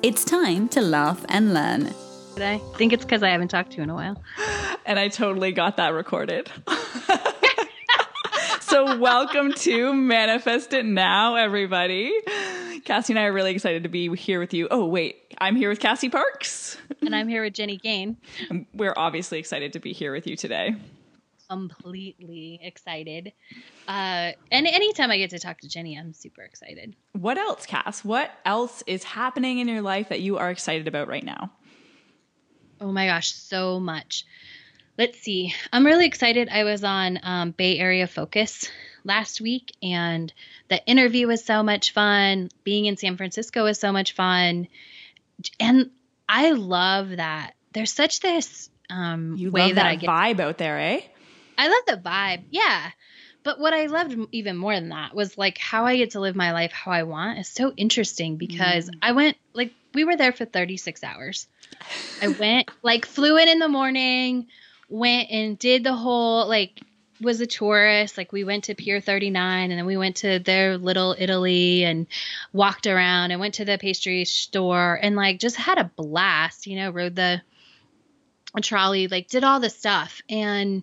It's time to laugh and learn. I think it's because I haven't talked to you in a while. And I totally got that recorded. so, welcome to Manifest It Now, everybody. Cassie and I are really excited to be here with you. Oh, wait, I'm here with Cassie Parks. And I'm here with Jenny Gain. We're obviously excited to be here with you today. Completely excited. Uh, and anytime I get to talk to Jenny, I'm super excited. What else, Cass? What else is happening in your life that you are excited about right now? Oh my gosh, so much. Let's see. I'm really excited. I was on um, Bay Area Focus last week, and the interview was so much fun. Being in San Francisco was so much fun, and I love that. There's such this um, You way love that, that, I get. vibe out there, eh? I love the vibe. Yeah. But what I loved even more than that was like how I get to live my life how I want is so interesting because mm. I went like we were there for 36 hours. I went like flew in in the morning, went and did the whole like was a tourist like we went to Pier 39 and then we went to their little Italy and walked around and went to the pastry store and like just had a blast, you know, rode the trolley, like did all the stuff and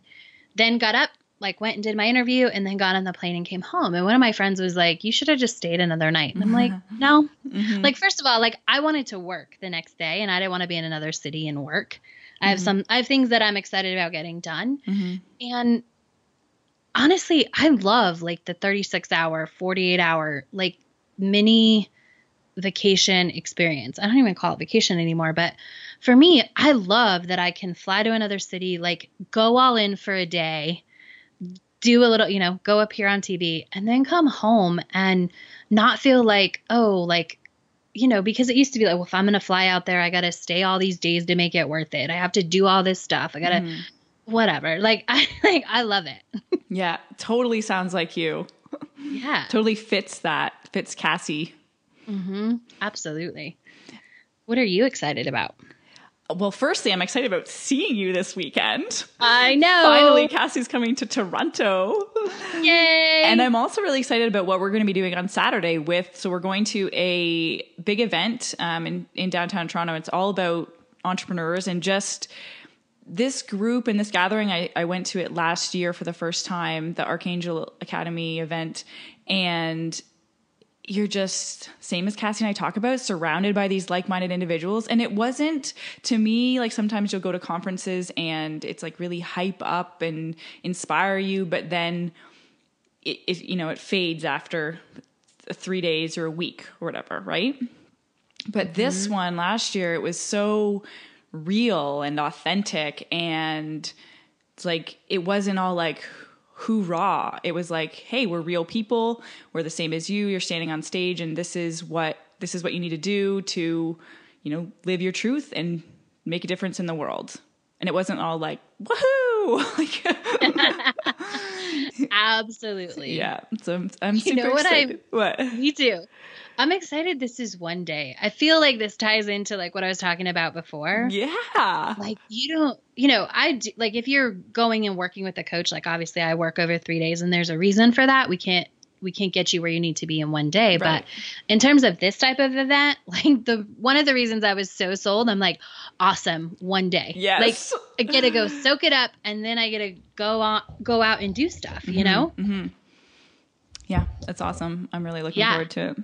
then got up like went and did my interview and then got on the plane and came home and one of my friends was like you should have just stayed another night and i'm like no Mhm. like first of all like i wanted to work the next day and i didn't want to be in another city and work i have Mhm. some i have things that i'm excited about getting done Mhm. and honestly i love like the 36 hour 48 hour like mini vacation experience i don't even call it vacation anymore but for me i love that i can fly to another city like go all in for a day do a little you know go up here on tv and then come home and not feel like oh like you know because it used to be like well if i'm gonna fly out there i gotta stay all these days to make it worth it i have to do all this stuff i gotta Mhm. whatever like i like i love it Yeah, totally sounds like you. yeah Totally fits that, fits Cassie. Hmm absolutely what are you excited about Well, firstly, I'm excited about seeing you this weekend. i know Finally, Cassie's coming to Toronto. yay And I'm also really excited about what we're going to be doing on Saturday with. So we're going to a big event um, in in downtown Toronto. It's all about entrepreneurs and just this group and this gathering. I, I went to it last year for the first time, the Archangel Academy event, and you're just same as Cassie and I talk about, surrounded by these like-minded individuals. And it wasn't to me like sometimes you'll go to conferences and it's like really hype up and inspire you, but then it, it you know it fades after three days or a week or whatever, right? But this mm-hmm. one last year, it was so real and authentic, and it's like it wasn't all like hoorah. It was like, hey, we're real people. We're the same as you. You're standing on stage, and this is what this is what you need to do to, you know, live your truth and make a difference in the world. And it wasn't all like woohoo, like absolutely yeah. So I'm, I'm You super know what I- excited. what? Me too. I'm excited this is one day. I feel like this ties into like what I was talking about before. Yeah. Like you don't, you know, I do, like if you're going and working with a coach, like obviously I work over 3 days and there's a reason for that. We can't we can't get you where you need to be in one day, Right. but in terms of this type of event, like the one of the reasons I was so sold, I'm like awesome, one day. Yes. Like I get to go soak it up and then I get to go on go out and do stuff, you know? Mm-hmm. Yeah, that's awesome. I'm really looking Yeah. forward to it.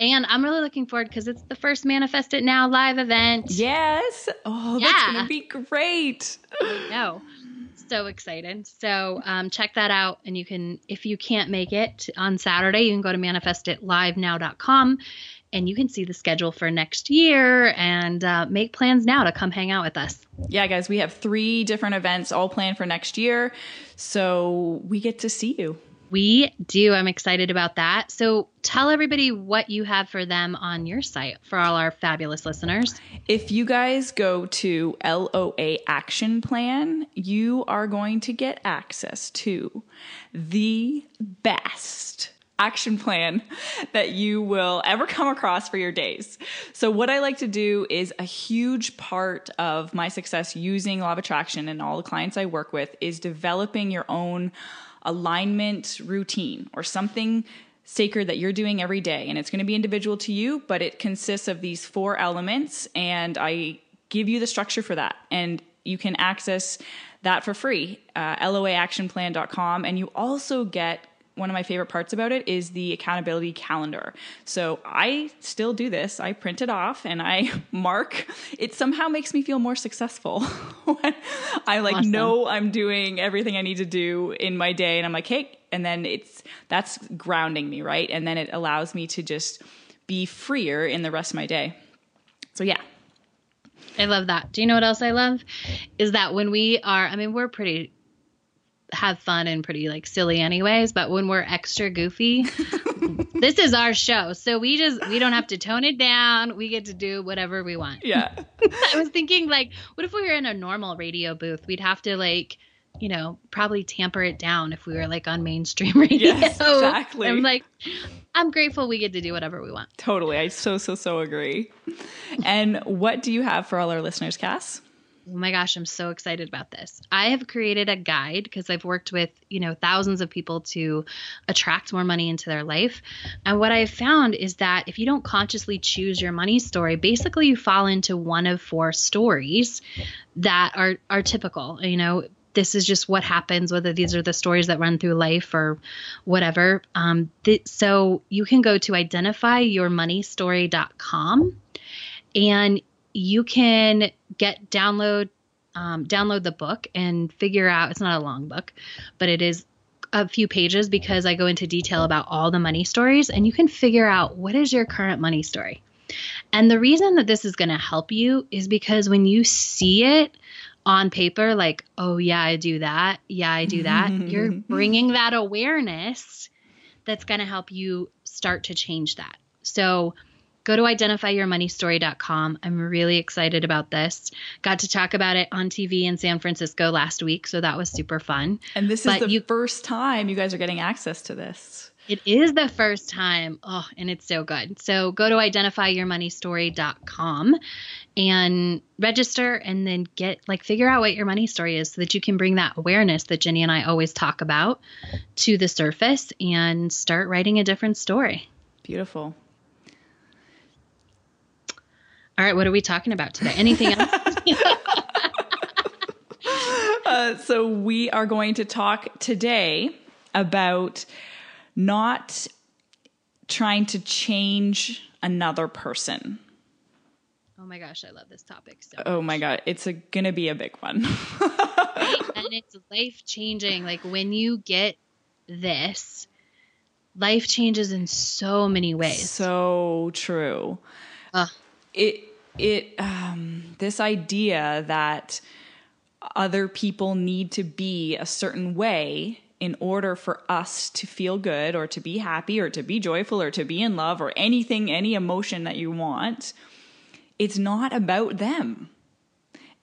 And I'm really looking forward because it's the first Manifest It Now live event. Yes. Oh, that's gonna be great. No. So excited. So um, check that out. And you can, if you can't make it on Saturday, you can go to manifestitlivenow.com and you can see the schedule for next year and uh, make plans now to come hang out with us. Yeah, guys, we have three different events all planned for next year, so we get to see you. We do. I'm excited about that. So tell everybody what you have for them on your site for all our fabulous listeners. If you guys go to LOA Action Plan, you are going to get access to the best action plan that you will ever come across for your days. So, what I like to do is a huge part of my success using Law of Attraction and all the clients I work with is developing your own alignment routine or something sacred that you're doing every day. And it's going to be individual to you, but it consists of these four elements. And I give you the structure for that. And you can access that for free, uh, loaactionplan.com. And you also get one of my favorite parts about it is the accountability calendar. So I still do this. I print it off and I mark. It somehow makes me feel more successful when I like awesome. know I'm doing everything I need to do in my day and I'm like, "Hey," and then it's that's grounding me, right? And then it allows me to just be freer in the rest of my day. So yeah, I love that. Do you know what else I love? Is that when we are, I mean, we're pretty have fun and pretty like silly anyways but when we're extra goofy this is our show. So we just we don't have to tone it down. We get to do whatever we want. Yeah. I was thinking like what if we were in a normal radio booth? We'd have to like you know probably tamper it down if we were like on mainstream radio. Yes, exactly. I'm like i'm grateful we get to do whatever we want. Totally. I so so so agree. And what do you have for all our listeners cass Oh my gosh, I'm so excited about this. I have created a guide because I've worked with, you know, thousands of people to attract more money into their life. And what I've found is that if you don't consciously choose your money story, basically you fall into one of four stories that are are typical. You know, this is just what happens, whether these are the stories that run through life or whatever. Um, th- so you can go to identifyyourmoneystory.com and you can get download um, download the book and figure out it's not a long book but it is a few pages because i go into detail about all the money stories and you can figure out what is your current money story. And the reason that this is going to help you is because when you see it on paper like oh yeah i do that. Yeah i do that you're bringing that awareness that's going to help you start to change that. So go to identifyyourmoneystory.com. I'm really excited about this. Got to talk about it on TV in San Francisco last week, so that was super fun. And this is the you, first time you guys are getting access to this. It is the first time. Oh, and it's so good. So go to identifyyourmoneystory.com and register and then get like figure out what your money story is so that you can bring that awareness that Jenny and I always talk about to the surface and start writing a different story. Beautiful. All right, what are we talking about today? Anything else? uh, so, we are going to talk today about not trying to change another person. Oh my gosh, I love this topic so. Oh my god, it's a, gonna be a big one. right? And it's life changing. Like when you get this, life changes in so many ways. So true. Uh, it it um, this idea that other people need to be a certain way in order for us to feel good or to be happy or to be joyful or to be in love or anything any emotion that you want it's not about them.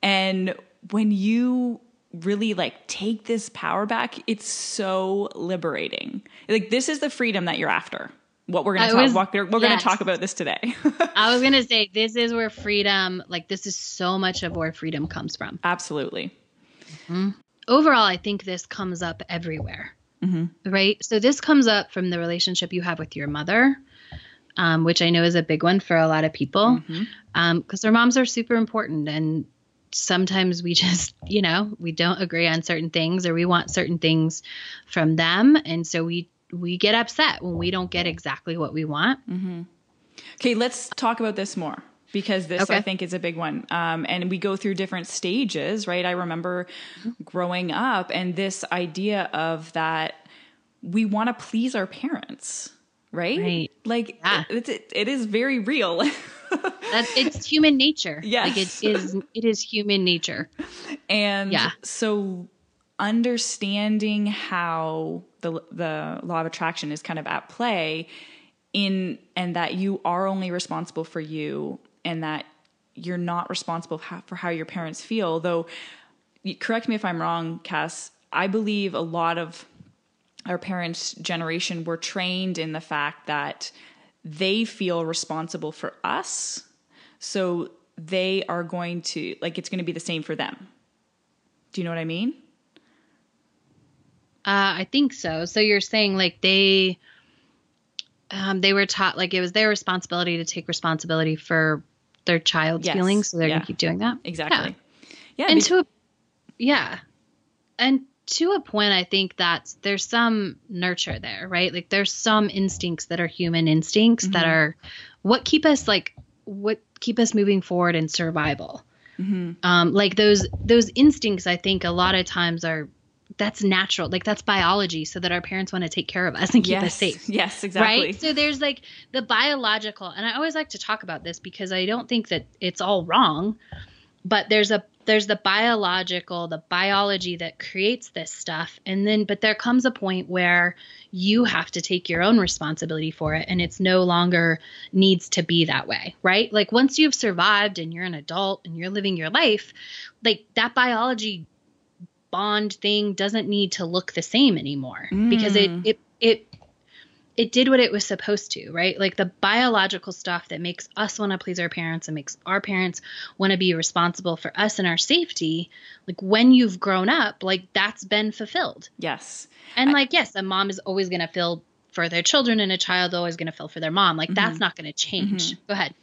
And when you really like take this power back it's so liberating. Like this is the freedom that you're after what we're going to talk we're, we're yes. going to talk about this today i was going to say this is where freedom like this is so much of where freedom comes from absolutely mm-hmm. overall i think this comes up everywhere mm-hmm. right so this comes up from the relationship you have with your mother um, which i know is a big one for a lot of people because mm-hmm. um, their moms are super important and sometimes we just you know we don't agree on certain things or we want certain things from them and so we we get upset when we don't get exactly what we want. Mm-hmm. Okay, let's talk about this more because this okay. I think is a big one. Um, and we go through different stages, right? I remember mm-hmm. growing up and this idea of that we want to please our parents, right? Right. Like yeah. it, it, it is very real. That's it's human nature. Yes. Like it is it is human nature. And yeah. so understanding how the the law of attraction is kind of at play in and that you are only responsible for you and that you're not responsible for how your parents feel though correct me if i'm wrong cass i believe a lot of our parents generation were trained in the fact that they feel responsible for us so they are going to like it's going to be the same for them. Do you know what i mean uh, I think so. So you're saying like they um, they were taught like it was their responsibility to take responsibility for their child's yes. feelings, so they're yeah. gonna keep doing that. Exactly. Yeah. yeah and to a, yeah, and to a point, I think that there's some nurture there, right? Like there's some instincts that are human instincts mm-hmm. that are what keep us like what keep us moving forward in survival. Mm-hmm. Um, like those those instincts, I think a lot of times are that's natural. Like that's biology so that our parents want to take care of us and keep yes. us safe. Yes exactly. Right so there's like the biological and i always like to talk about this because i don't think that it's all wrong but there's a there's the biological the biology that creates this stuff and then but there comes a point where you have to take your own responsibility for it and it's no longer needs to be that way right? Like once you've survived and you're an adult and you're living your life like that biology bond thing doesn't need to look the same anymore mm. because it it it it did what it was supposed to, right? Like the biological stuff that makes us want to please our parents and makes our parents want to be responsible for us and our safety. Like when you've grown up, like that's been fulfilled. Yes. And I, like, yes, a mom is always going to feel for their children and a child always going to feel for their mom. Like mm-hmm. that's not going to change. Mm-hmm. Go ahead.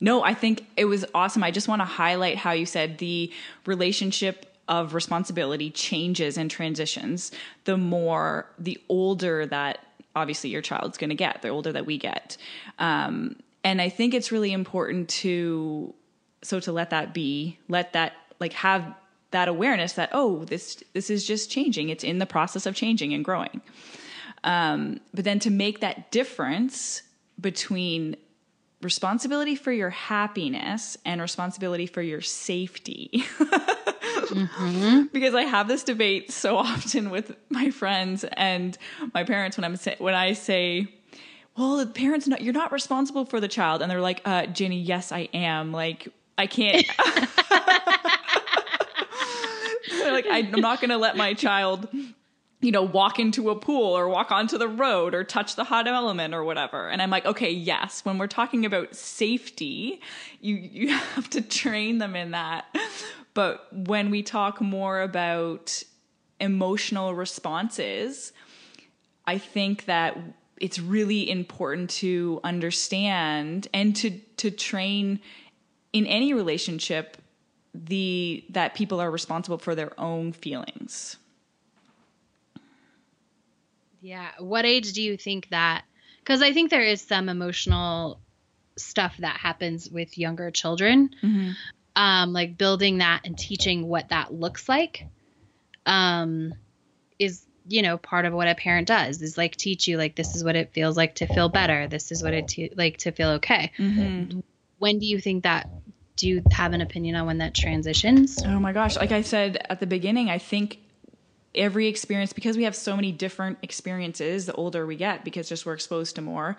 No, I think it was awesome. I just want to highlight how you said the relationship of responsibility changes and transitions, the more the older that obviously your child's going to get, the older that we get. Um, and I think it's really important to so to let that be, let that like have that awareness that oh this this is just changing. It's in the process of changing and growing. Um, but then to make that difference between responsibility for your happiness and responsibility for your safety. mm-hmm. Because I have this debate so often with my friends and my parents when I'm when I say, "Well, the parents not you're not responsible for the child," and they're like, uh, "Jenny, yes, I am. Like, I can't." like, I'm not going to let my child you know, walk into a pool or walk onto the road or touch the hot element or whatever. And I'm like, okay, yes, when we're talking about safety, you you have to train them in that. But when we talk more about emotional responses, I think that it's really important to understand and to to train in any relationship the that people are responsible for their own feelings yeah. What age do you think that? Because I think there is some emotional stuff that happens with younger children, mm-hmm. Um, like building that and teaching what that looks like, um, is you know part of what a parent does is like teach you like this is what it feels like to feel better. This is what it te- like to feel okay. Mm-hmm. When do you think that? Do you have an opinion on when that transitions? Oh my gosh! Like I said at the beginning, I think every experience because we have so many different experiences the older we get because just we're exposed to more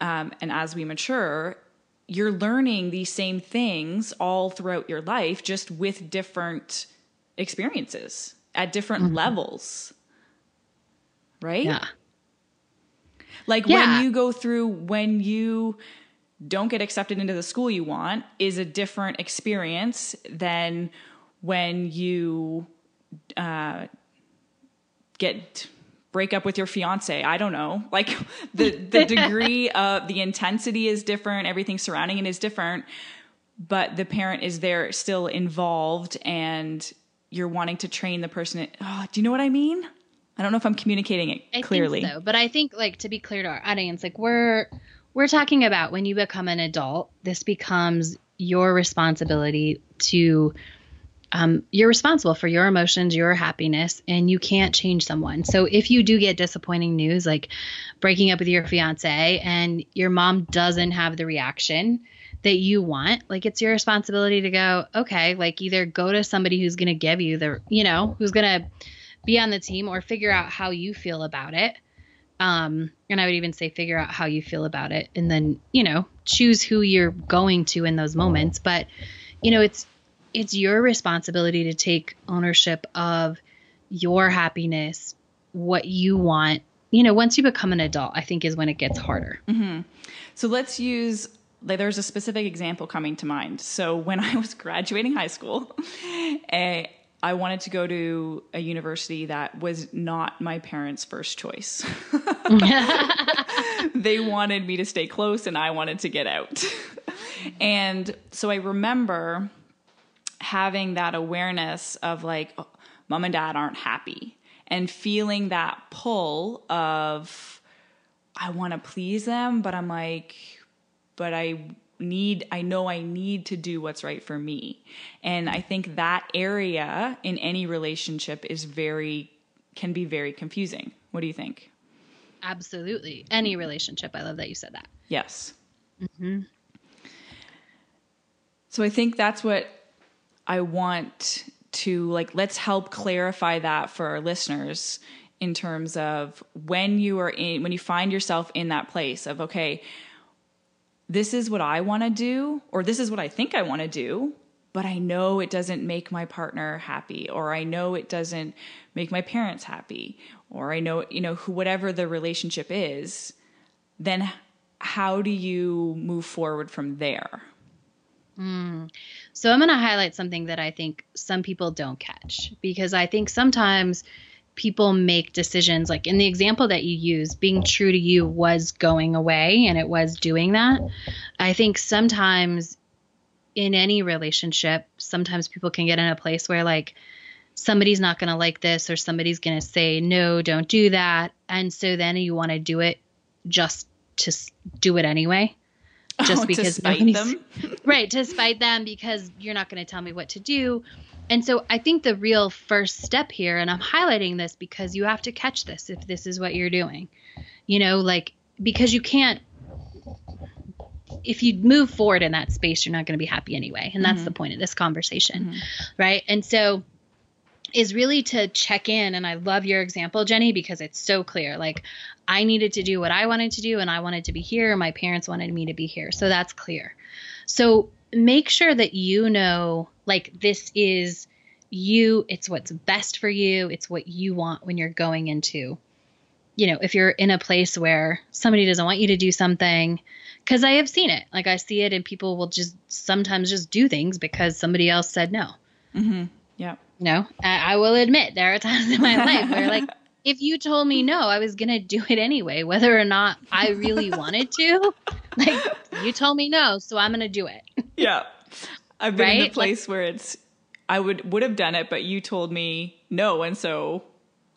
um, and as we mature you're learning these same things all throughout your life just with different experiences at different mm-hmm. levels right yeah like yeah. when you go through when you don't get accepted into the school you want is a different experience than when you uh, get break up with your fiance. I don't know. Like the the degree of the intensity is different. Everything surrounding it is different. But the parent is there still involved and you're wanting to train the person oh, do you know what i mean? I don't know if i'm communicating it I clearly. so, but i think like to be clear to our audience like we're we're talking about when you become an adult this becomes your responsibility to um, you're responsible for your emotions, your happiness, and you can't change someone. So if you do get disappointing news, like breaking up with your fiance, and your mom doesn't have the reaction that you want, like it's your responsibility to go, okay, like either go to somebody who's going to give you the, you know, who's going to be on the team or figure out how you feel about it. Um, and I would even say figure out how you feel about it and then, you know, choose who you're going to in those moments. But, you know, it's it's your responsibility to take ownership of your happiness, what you want. You know, once you become an adult, I think is when it gets harder. Mm-hmm. So let's use like there's a specific example coming to mind. So when I was graduating high school, a, I wanted to go to a university that was not my parents' first choice. they wanted me to stay close and I wanted to get out. and so I remember having that awareness of like, oh, mom and dad aren't happy and feeling that pull of, I want to please them, but I'm like, but I need I know I need to do what's right for me. And I think that area in any relationship is very can be very confusing. What do you think? Absolutely. Any relationship. I love that you said that. Yes. Mm-hmm. So I think that's what I want to like let's help clarify that for our listeners in terms of when you are in when you find yourself in that place of okay this is what I want to do, or this is what I think I want to do, but I know it doesn't make my partner happy, or I know it doesn't make my parents happy, or I know, you know, who, whatever the relationship is, then how do you move forward from there? Mm. So I'm going to highlight something that I think some people don't catch because I think sometimes people make decisions like in the example that you use being true to you was going away and it was doing that. I think sometimes in any relationship sometimes people can get in a place where like somebody's not going to like this or somebody's going to say no don't do that. And so then you want to do it just to do it anyway just oh, because them right to spite them because you're not going to tell me what to do and so I think the real first step here, and I'm highlighting this because you have to catch this if this is what you're doing. You know, like, because you can't, if you move forward in that space, you're not going to be happy anyway. And that's mm-hmm. the point of this conversation. Mm-hmm. Right. And so, is really to check in. And I love your example, Jenny, because it's so clear. Like, I needed to do what I wanted to do, and I wanted to be here. My parents wanted me to be here. So that's clear. So make sure that you know like this is you it's what's best for you it's what you want when you're going into you know if you're in a place where somebody doesn't want you to do something because i have seen it like i see it and people will just sometimes just do things because somebody else said no mm-hmm. yeah no I, I will admit there are times in my life where like if you told me no, I was going to do it anyway, whether or not I really wanted to. Like, you told me no, so I'm going to do it. Yeah. I've been right? in a place like, where it's, I would, would have done it, but you told me no. And so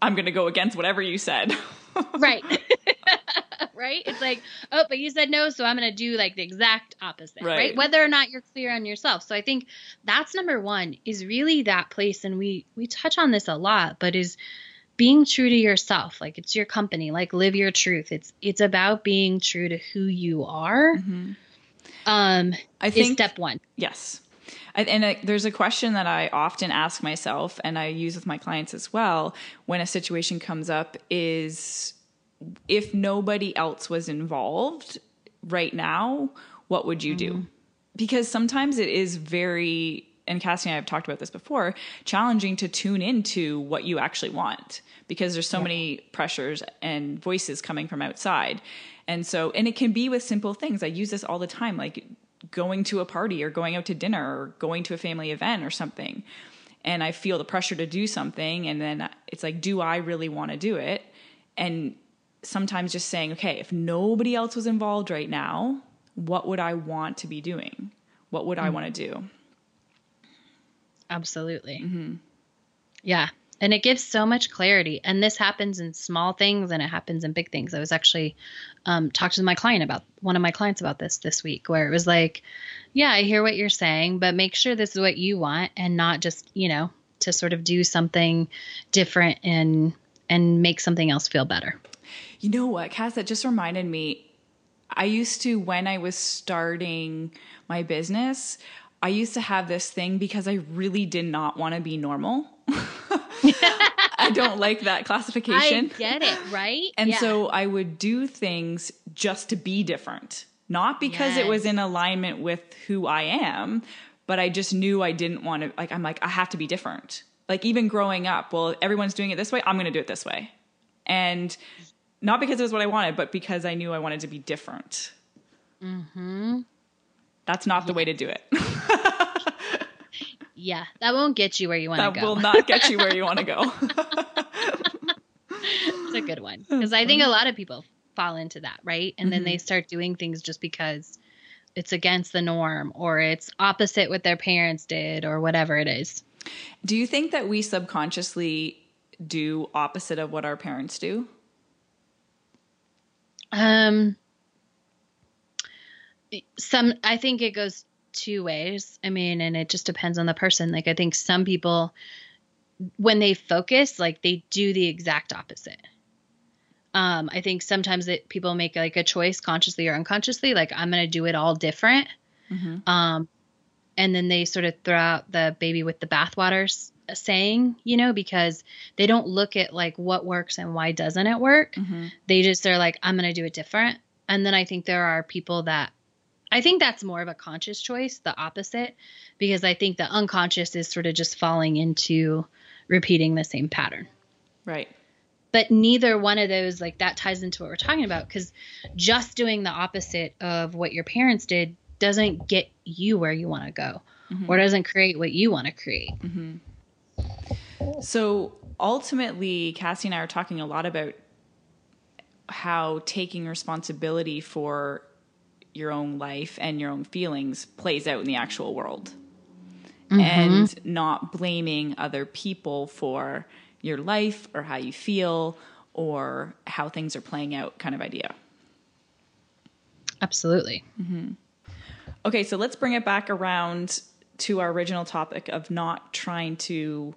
I'm going to go against whatever you said. right. right? It's like, oh, but you said no, so I'm going to do like the exact opposite, right. right? Whether or not you're clear on yourself. So I think that's number 1 is really that place and we we touch on this a lot, but is being true to yourself like it's your company like live your truth it's it's about being true to who you are mm-hmm. um i think step one yes I, and I, there's a question that i often ask myself and i use with my clients as well when a situation comes up is if nobody else was involved right now what would you mm-hmm. do because sometimes it is very and Cassie and I have talked about this before, challenging to tune into what you actually want because there's so yeah. many pressures and voices coming from outside. And so, and it can be with simple things. I use this all the time, like going to a party or going out to dinner or going to a family event or something. And I feel the pressure to do something. And then it's like, do I really want to do it? And sometimes just saying, okay, if nobody else was involved right now, what would I want to be doing? What would mm-hmm. I want to do? Absolutely. Mm-hmm. Yeah. And it gives so much clarity. And this happens in small things and it happens in big things. I was actually um, talking to my client about one of my clients about this this week, where it was like, yeah, I hear what you're saying, but make sure this is what you want and not just, you know, to sort of do something different and and make something else feel better. You know what, Cass, that just reminded me. I used to, when I was starting my business, I used to have this thing because I really did not want to be normal. I don't like that classification. I get it, right? And Yeah. so I would do things just to be different, not because it was in alignment with who I am, but I just knew I didn't want to, like, I'm like, I have to be different. Like, even growing up, well, everyone's doing it this way, I'm going to do it this way. And not because it was what I wanted, but because I knew I wanted to be different. Mm-hmm. That's not the way to do it. yeah, that won't get you where you want to go. That will not get you where you want to go. it's a good one because I think a lot of people fall into that, right? And then they start doing things just because it's against the norm or it's opposite what their parents did or whatever it is. do you think that we subconsciously do opposite of what our parents do? Um, some I think it goes two ways. I mean, and it just depends on the person. Like I think some people when they focus, like they do the exact opposite. Um, I think sometimes that people make like a choice consciously or unconsciously, like I'm gonna do it all different. Um, and then they sort of throw out the baby with the bathwaters saying, you know, because they don't look at like what works and why doesn't it work. Mm-hmm. They just are like, I'm gonna do it different. And then I think there are people that I think that's more of a conscious choice, the opposite, because I think the unconscious is sort of just falling into repeating the same pattern. Right. But neither one of those, like that ties into what we're talking about, because just doing the opposite of what your parents did doesn't get you where you want to go mm-hmm. or doesn't create what you want to create. Mm-hmm. So ultimately, Cassie and I are talking a lot about how taking responsibility for your own life and your own feelings plays out in the actual world. Mm-hmm. And not blaming other people for your life or how you feel or how things are playing out kind of idea. Absolutely. Mm-hmm. Okay, so let's bring it back around to our original topic of not trying to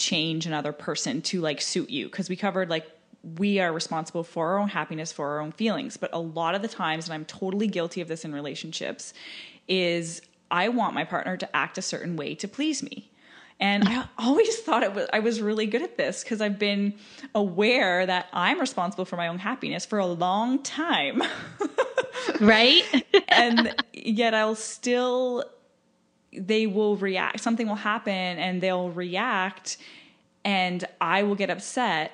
change another person to like suit you because we covered like we are responsible for our own happiness for our own feelings but a lot of the times and I'm totally guilty of this in relationships is I want my partner to act a certain way to please me. And I always thought it was I was really good at this because I've been aware that I'm responsible for my own happiness for a long time. Right? and yet I'll still they will react something will happen and they'll react and I will get upset.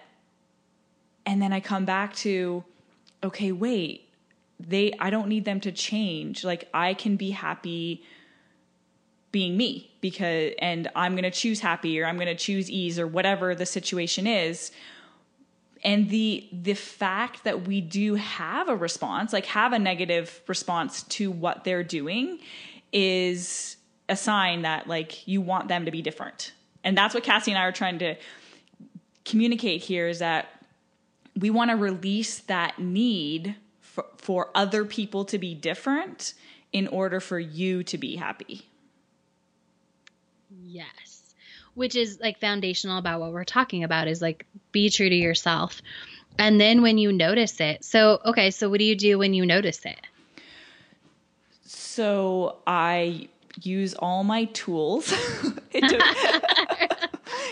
And then I come back to okay wait they I don't need them to change. Like I can be happy being me because and I'm going to choose happy or I'm going to choose ease or whatever the situation is. And the the fact that we do have a response like have a negative response to what they're doing is a sign that like you want them to be different and that's what cassie and i are trying to communicate here is that we want to release that need for, for other people to be different in order for you to be happy Yes. Which is like foundational about what we're talking about is like be true to yourself. And then when you notice it. So, okay, so what do you do when you notice it? So I use all my tools. it, de-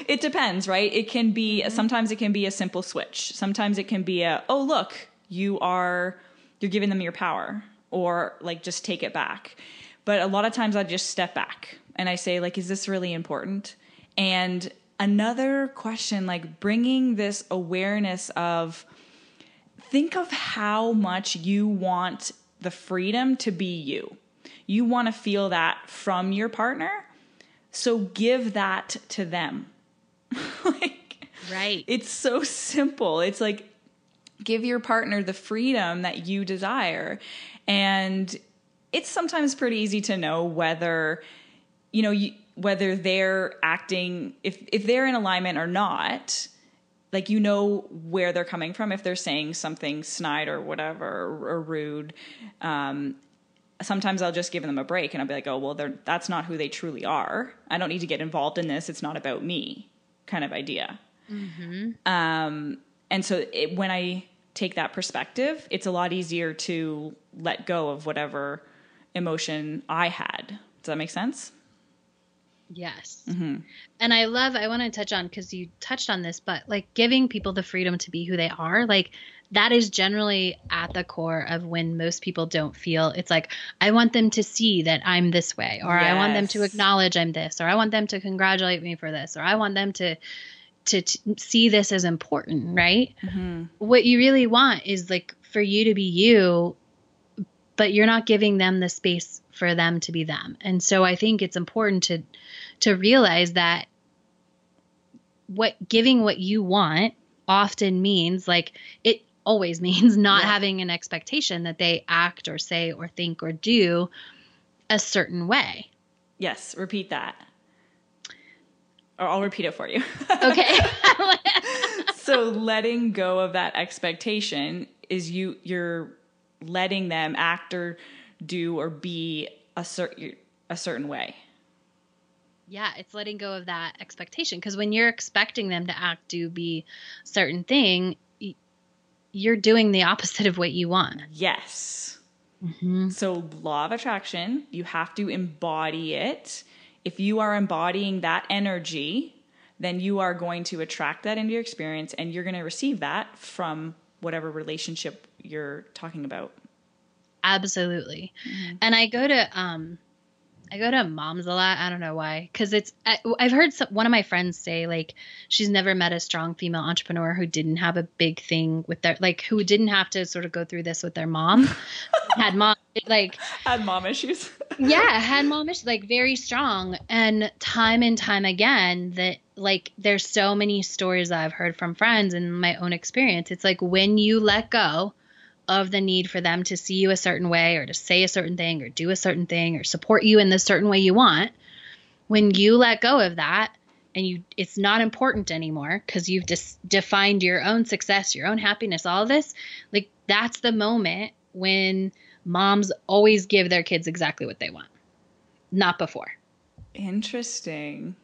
it depends, right? It can be mm-hmm. sometimes it can be a simple switch. Sometimes it can be a oh look, you are you're giving them your power or like just take it back. But a lot of times I just step back and I say like is this really important? And another question like bringing this awareness of think of how much you want the freedom to be you. You want to feel that from your partner. So give that to them. like Right. it's so simple. It's like give your partner the freedom that you desire. And it's sometimes pretty easy to know whether you know you, whether they're acting if if they're in alignment or not like you know where they're coming from if they're saying something snide or whatever or, or rude um, sometimes i'll just give them a break and i'll be like oh well they're that's not who they truly are. I don't need to get involved in this. It's not about me kind of idea. Um, and so it, when i take that perspective it's a lot easier to let go of whatever emotion i had. Does that make sense? Yes. Mm-hmm. And I love, I want to touch on because you touched on this, but like giving people the freedom to be who they are, like that is generally at the core of when most people don't feel it's like, I want them to see that I'm this way, or I want them to acknowledge I'm this, or I want them to congratulate me for this, or I want them to. To t- see this as important, right? Mm-hmm. What you really want is like for you to be you, but you're not giving them the space for them to be them. And so I think it's important to to realize that what giving what you want often means like it always means not Yeah. having an expectation that they act or say or think or do a certain way. Yes, repeat that. Or I'll repeat it for you. Okay. so letting go of that expectation is you you're letting them act or do or be a certain a certain way. yeah, it's letting go of that expectation because when you're expecting them to act, do, be certain thing, you're doing the opposite of what you want. Yes. Mm-hmm. So law of attraction, you have to embody it. If you are embodying that energy, then you are going to attract that into your experience and you're going to receive that from whatever relationship you're talking about. Absolutely. And I go to um I go to moms a lot. I don't know why cuz it's I, I've heard some, one of my friends say like she's never met a strong female entrepreneur who didn't have a big thing with their like who didn't have to sort of go through this with their mom. had mom like Had mom issues. yeah, had mom issues like very strong and time and time again that like there's so many stories I've heard from friends and my own experience. It's like when you let go of the need for them to see you a certain way or to say a certain thing or do a certain thing or support you in the certain way you want, when you let go of that and you it's not important anymore because you've just defined your own success, your own happiness, all this, like that's the moment when moms always give their kids exactly what they want. Not before. Interesting.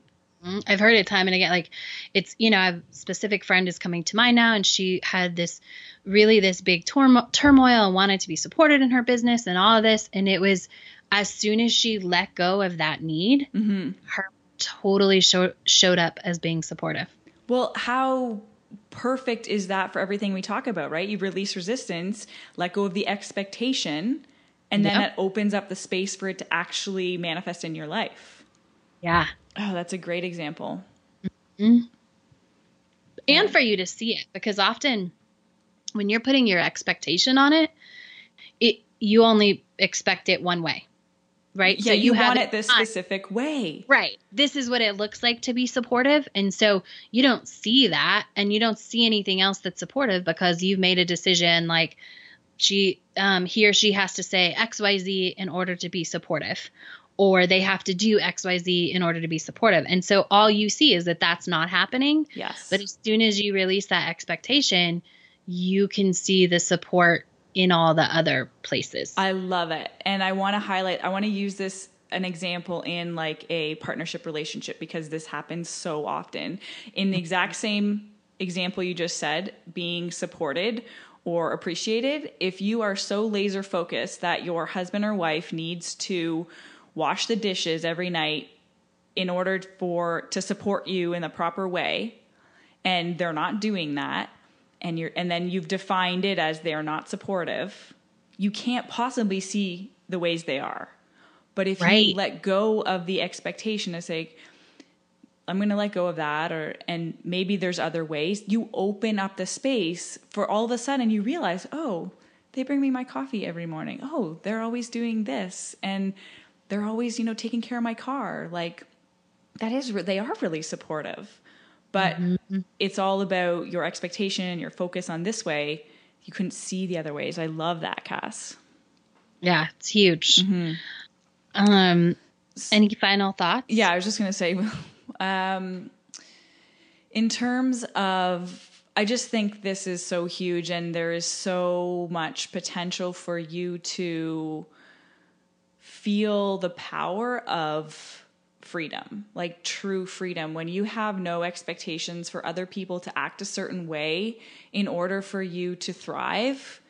Mm, I've heard it time and again. Like it's, you know, a specific friend is coming to mind now and she had this really this big turmo- turmoil and wanted to be supported in her business and all of this. And it was as soon as she let go of that need, hmm her totally show- showed up as being supportive. Well, how perfect is that for everything we talk about, right? You release resistance, let go of the expectation, and then Yep. it opens up the space for it to actually manifest in your life. Yeah. Oh, that's a great example. and for you to see it because often when you're putting your expectation on it it you only expect it one way right? Yeah, you, have want it this specific way. right. This is what it looks like to be supportive and so you don't see that and you don't see anything else that's supportive because you've made a decision like she um, he or she has to say xyz in order to be supportive or they have to do xyz in order to be supportive and so all you see is that that's not happening Yes. but as soon as you release that expectation, you can see the support in all the other places. I love it. And I want to highlight, I want to use this an example in like a partnership relationship because this happens so often. In the exact same example you just said, being supported or appreciated, if you are so laser focused that your husband or wife needs to wash the dishes every night in order for to support you in the proper way. And they're not doing that. And you're and then you've defined it as they're not supportive. You can't possibly see the ways they are. But if Right. you let go of the expectation to say i'm going to let go of that or and maybe there's other ways you open up the space for all of a sudden you realize oh they bring me my coffee every morning. Oh they're always doing this. And they're always you know taking care of my car. Like that is they are really supportive. But it's all about your expectation and your focus on this way. You couldn't see the other ways. I love that cass. Yeah, it's huge. Um, any final thoughts? yeah i was just going to say um in terms of i just think this is so huge and there is so much potential for you to feel the power of freedom, like true freedom, when you have no expectations for other people to act a certain way in order for you to thrive,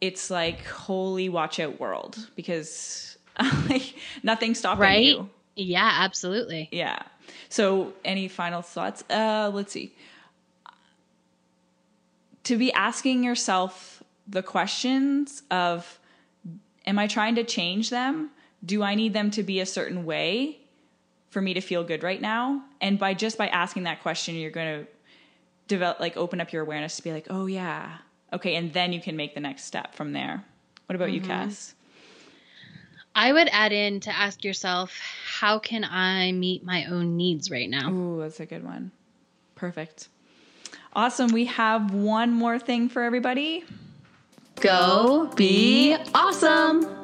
it's like holy watch out world because like nothing's stopping Right? you. Yeah, absolutely. Yeah. So, any final thoughts? Uh, let's see. To be asking yourself the questions of am I trying to change them? Do I need them to be a certain way for me to feel good right now? And by just by asking that question, you're going to develop like open up your awareness to be like, "Oh yeah. Okay, and then you can make the next step from there." What about you, mm-hmm. Cass? I would add in to ask yourself, how can I meet my own needs right now? Ooh, that's a good one. Perfect. Awesome. We have one more thing for everybody. Go be awesome!